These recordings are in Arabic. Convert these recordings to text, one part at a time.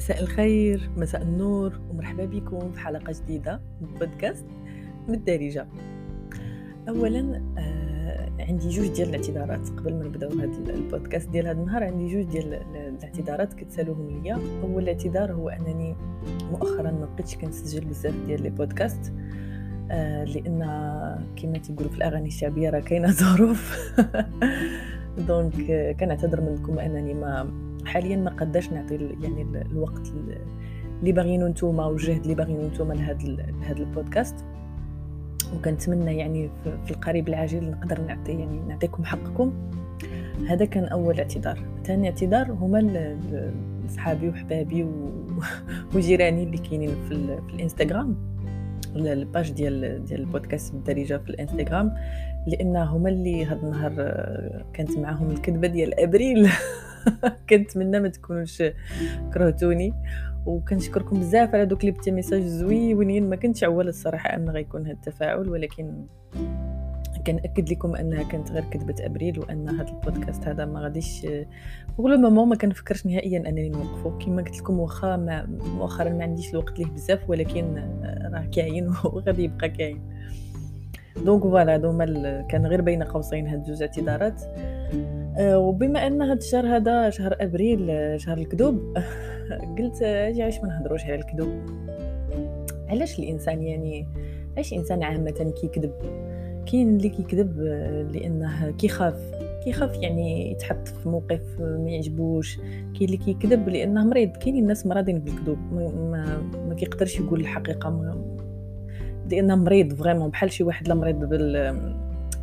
مساء الخير مساء النور ومرحبا بكم في حلقة جديدة من بودكاست من الدارجة. أولا آه عندي جوج ديال الاعتذارات قبل ما نبدأو هذا البودكاست ديال هذا النهار. عندي جوج ديال الاعتذارات كتسالوهم ليا. أول اعتذار هو أنني مؤخرا ما بقيتش كنسجل بزاف ديال les podcasts آه لأن كما تيقولوا في الأغاني الشعبية راه كاينة ظروف. donc كنعتذر منكم أنني ما حاليا ما قداش نعطي يعني الوقت اللي باغيينو نتوما والجهد اللي باغيينو نتوما لهذا لهذا البودكاست. وكنتمنى يعني في القريب العاجل نقدر نعطي يعني نعطيكم حقكم. هذا كان أول اعتذار. ثاني اعتذار هما صحابي وحبابي وجيراني اللي كاينين في, في الإنستغرام. الباج ديال ديال البودكاست بالدارجه في الإنستغرام. لأن هما اللي هذا النهار كانت معاهم الكذبة ديال أبريل. كنتمنى ما تكونوش كرهتوني. وكنشكركم بزاف على دوك les petits messages زويونين ما كنتش عوال الصراحة أن غيكون هذا التفاعل ولكن كنأكد لكم أنها كانت غير كذبة أبريل وأن هذا البودكاست هذا ما غاديش بقول ماما ما كنفكرش نهائيا أنني نوقفو. كما قلت لكم واخا مؤخرا ما عنديش الوقت ليه بزاف ولكن راه كاين وغادي يبقى كاين. donc voilà هذوما كان غير بين قوسين هاد جوج اعتذارات. وبما ان هاد الشهر هذا شهر ابريل شهر الكذوب قلت أجي علاش ما نهضروش على الكذوب؟ علاش الإنسان يعني علاش الإنسان عامة كيكذب؟ كاين اللي كيكذب لأنه كيخاف. كيخاف يعني يتحط في موقف ما يعجبوش. كاين اللي كيكذب لأنه مريض. كاينين الناس مرضين بالكذوب. ما, ما, ما كيقدرش يقول الحقيقة. لأنه مريض vraiment بحال شي واحد لا مريض بال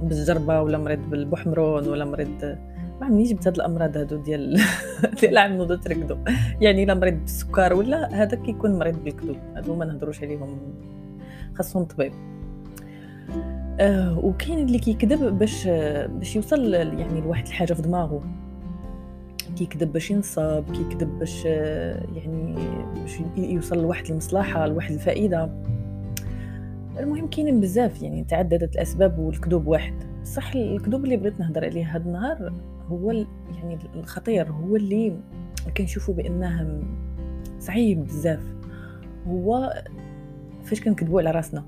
بالجربه ولا مريض بالبحمرون ولا مريض ما منين جبت هاد الأمراض هادو ديال ديال عمودو تركدو يعني الا مريض بالسكر ولا هذا كيكون مريض بالكذوب. هادو ما نهضروش عليهم. خاصهم طبيب. آه وكاين اللي كيكذب باش باش يوصل يعني لواحد الحاجة في دماغه كيكذب باش ينصب كيكذب باش يعني باش يوصل لواحد المصلحة لواحد الفائدة. المهم كاينين بزاف يعني تعددت الأسباب والكذوب واحد. صح الكذوب اللي بغيت نهضر عليه هذا النهار هو يعني الخطير هو اللي كنشوفوا بأنه صعيب بزاف. هو فاش كنكذبوا على راسنا.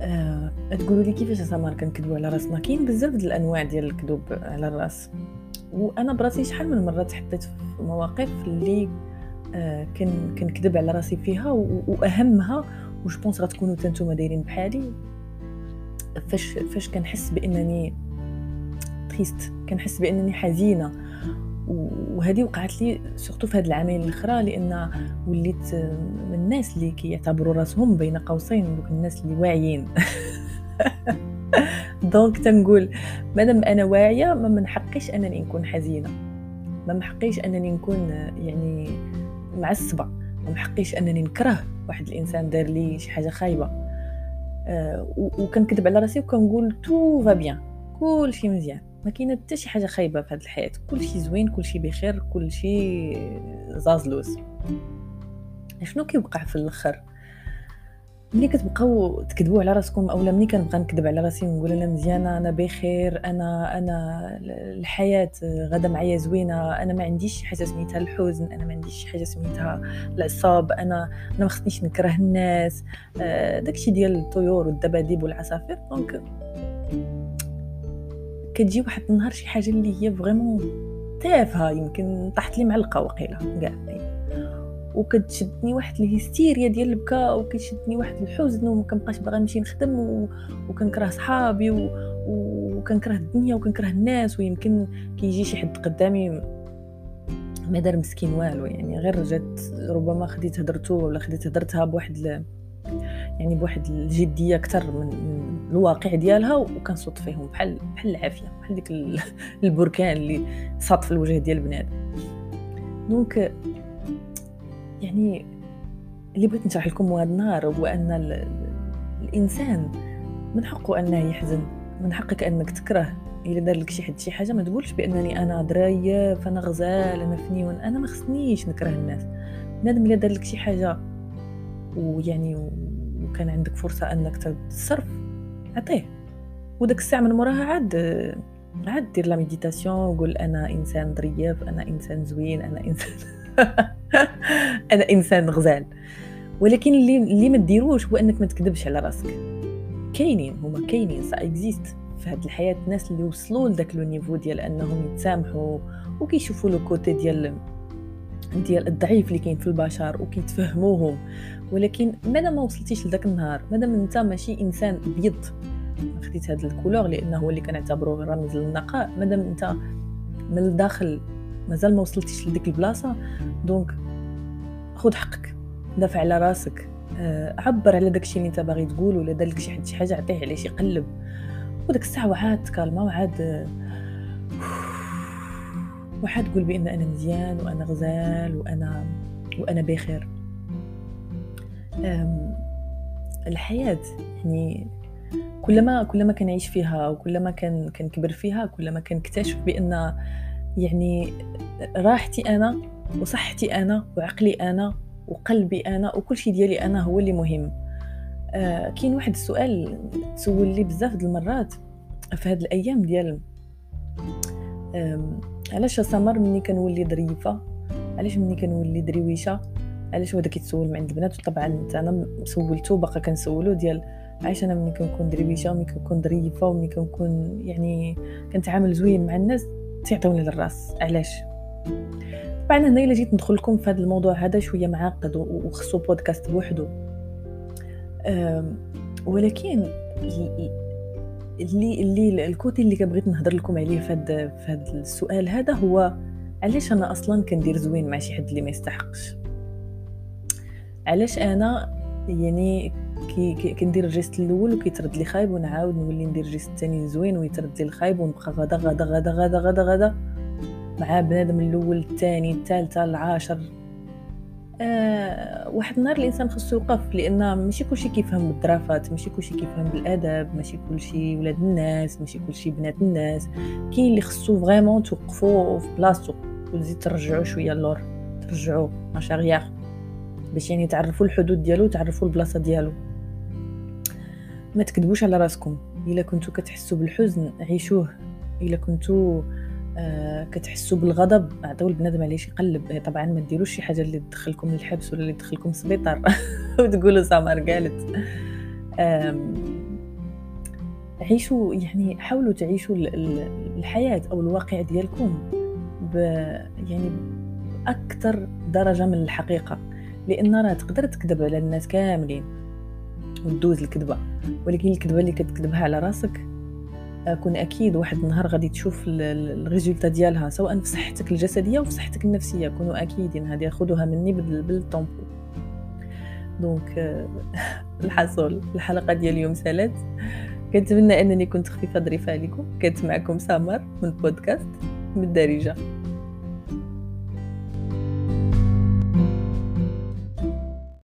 أه تقولوا لي كيفاش سمار كنكذبوا على راسنا؟ كاين بزاف ديال الأنواع ديال الكذوب على الراس. وأنا براسي شحال من مرة تحطيت في مواقف اللي كن كنكذب على راسي فيها وأهمها و je pense غتكونوا نتوما دايرين بحالي؟ فاش فاش كنحس بإنني triste كنحس بإنني حزينة. وهذه وقعت لي surtout في هاد العامين الأخرى لأن وليت من الناس اللي كيعتبروا راسهم بين قوسين دوك الناس اللي واعيين. donc تنقول مادام أنا واعية ما من حقيش أنني نكون حزينة. ما محقيش أنني نكون يعني معصبة. ما محقيش أنني نكره واحد الإنسان دار لي شي حاجة خايبة. أه وكنكذب على راسي وكنقول tout va bien كلشي مزيان. ما كاينة حتى شي حاجة خايبة في هذه الحياة. كلشي زوين كلشي بخير كلشي زازلوز شنو كيوقع في الآخر؟ ملي كتبقاو تكذبوا على راسكم اولا ملي كنبقى نكذب على راسي ونقول أنا مزيانة أنا بخير أنا أنا الحياة غدا معايا زوينة أنا ما عنديش حاجة سميتها الحزن أنا ما عنديش حاجة سميتها العصاب أنا أنا ما خصنيش نكره الناس. آه، داكشي ديال الطيور والدباديب والعصافير donc كتجي واحد النهار شي حاجة اللي هي vraiment تافهة يمكن طاحت لي معلقة وقيله كاع. وكتشدني واحد الهستيريا ديال البكاء وكتشدني واحد الحزن وما كنبقاش باغا نمشي نخدم و... وكنكره صحابي و... وكنكره الدنيا وكنكره الناس ويمكن كيجي شي حد قدامي ما دار مسكين والو. يعني غير جات ربما خديت هدرتو ولا خديت هدرتها بواحد ل... يعني بواحد الجدية أكثر من, من الواقع ديالها وكنصوت فيهم بحال بحال العافية بحال ديك البركان اللي صاط في الوجه ديال بنادم دونك يعني اللي بغيت نشرح لكم هذا النهار هو أن الإنسان من حقه انه يحزن من حقك أنك تكره إلا دار لك شي حد شي حاجة ما تقولش بأنني أنا ضريف أنا غزال أنا فنيون أنا ما خصنيش نكره الناس. بنادم إلا دار لك شي حاجة ويعني وكان عندك فرصة أنك تتصرف عطيه. وداك الساعة من موراها عاد عاد دير la méditation وقول أنا إنسان ظريف أنا إنسان زوين أنا إنسان أنا إنسان غزال. ولكن اللي اللي ما ديروش هو أنك ما تكذبش على راسك. كاينين هما كاينين ça existe في هذه الحياة الناس اللي وصلوا لذاك le niveau ديال أنهم يتسامحوا وكيشوفوا le côté ديال ديال الضعيف اللي كاين في البشر وكيتفهموهم. ولكن مادام ما وصلتيش لذاك النهار مادام أنت ماشي إنسان بيض خديت هذا ال couleur لأنه هو اللي كنعتبروه رمز للنقاء مادام أنت من الداخل مازال ما وصلتيش لديك البلاصة donc خذ حقك دافع على راسك آه، عبر على داكشي اللي انت باغي تقول ولا دار لك شي حد شي حاجة عطيه عليه شي قلب. وداك الساعة وعاد تكالما وعاد وعاد تقول بأن أنا مزيان وأنا غزال وأنا وأنا بخير. الحياة يعني كلما كلما كنعيش فيها وكلما كان كنكبر فيها كلما كنكتشف بأن يعني راحتي أنا وصحتي أنا وعقلي أنا وقلبي أنا وكل شيء ديالي أنا هو اللي مهم. آه كاين واحد السؤال تسول لي بزاف د المرات في هاد الأيام ديال علاش سمر مني كنولي ظريفة؟ علاش مني كنولي درويشة؟ علاش هو داك يتسول من عند البنات وطبعا أنا سولته باقا كنسولو ديال علاش أنا ملي كنكون درويشة وملي كنكون ظريفة وملي كنكون يعني كنتعامل زوين مع الناس. تيعطوني للراس. علاش؟ طبعا هنا إلا جيت ندخل لكم في هذا الموضوع هذا شوية معقد وخصو بودكاست بوحدو. ولكن اللي اللي ال côté اللي كبغيت نهضر لكم عليه في هذا في هذا السؤال هذا هو علاش أنا أصلا كندير زوين مع شي حد اللي ما يستحقش؟ علاش أنا يعني كي كندير ال geste الأول وكيترد لي خايب ونعاود نولي ندير ال geste الثاني زوين ويترد لي الخايب ونبقى غدا غدا غدا غدا غدا غدا مع بنادم الأول الثاني الثالثه العاشر. آه واحد النهار الإنسان خصو يوقف لأن ماشي كلشي كيفهم بالظرافات ماشي كلشي كيفهم بالأدب ماشي كلشي ولاد الناس ماشي كلشي بنات الناس. كاين اللي خصو vraiment توقفو في بلاصتو وتزيد ترجعو شوية اللور ترجعو ماشي غياغ باش يعني تعرفوا الحدود ديالو تعرفوا البلاصة ديالو. ما تكذبوش على راسكم. إلا كنتو كتحسوا بالحزن عيشوه. إلا كنتو آه كتحسوا بالغضب عطيو البنادم علاش يقلب طبعا ما ديروش شي حاجة اللي تدخلكم للحبس ولا اللي تدخلكم السبيطار وتقولوا سمر قالت. عيشوا يعني حاولوا تعيشوا الحياة أو الواقع ديالكم يعني أكثر درجة من الحقيقة. لأن راه تقدر تكذب على الناس كاملين وتدوز الكذبة. ولكن الكذبة اللي كتكذبها على راسك كون أكيد واحد النهار غادي تشوف ال résultat ديالها سواء في صحتك الجسدية وفي صحتك النفسية كونوا أكيدين هذه خذوها مني بالطومبو donc الحصول الحلقة ديال اليوم سالات كنتمنى أنني كنت خفيفة ظريفة عليكم. كانت معكم سمر من بودكاست من الدارجة.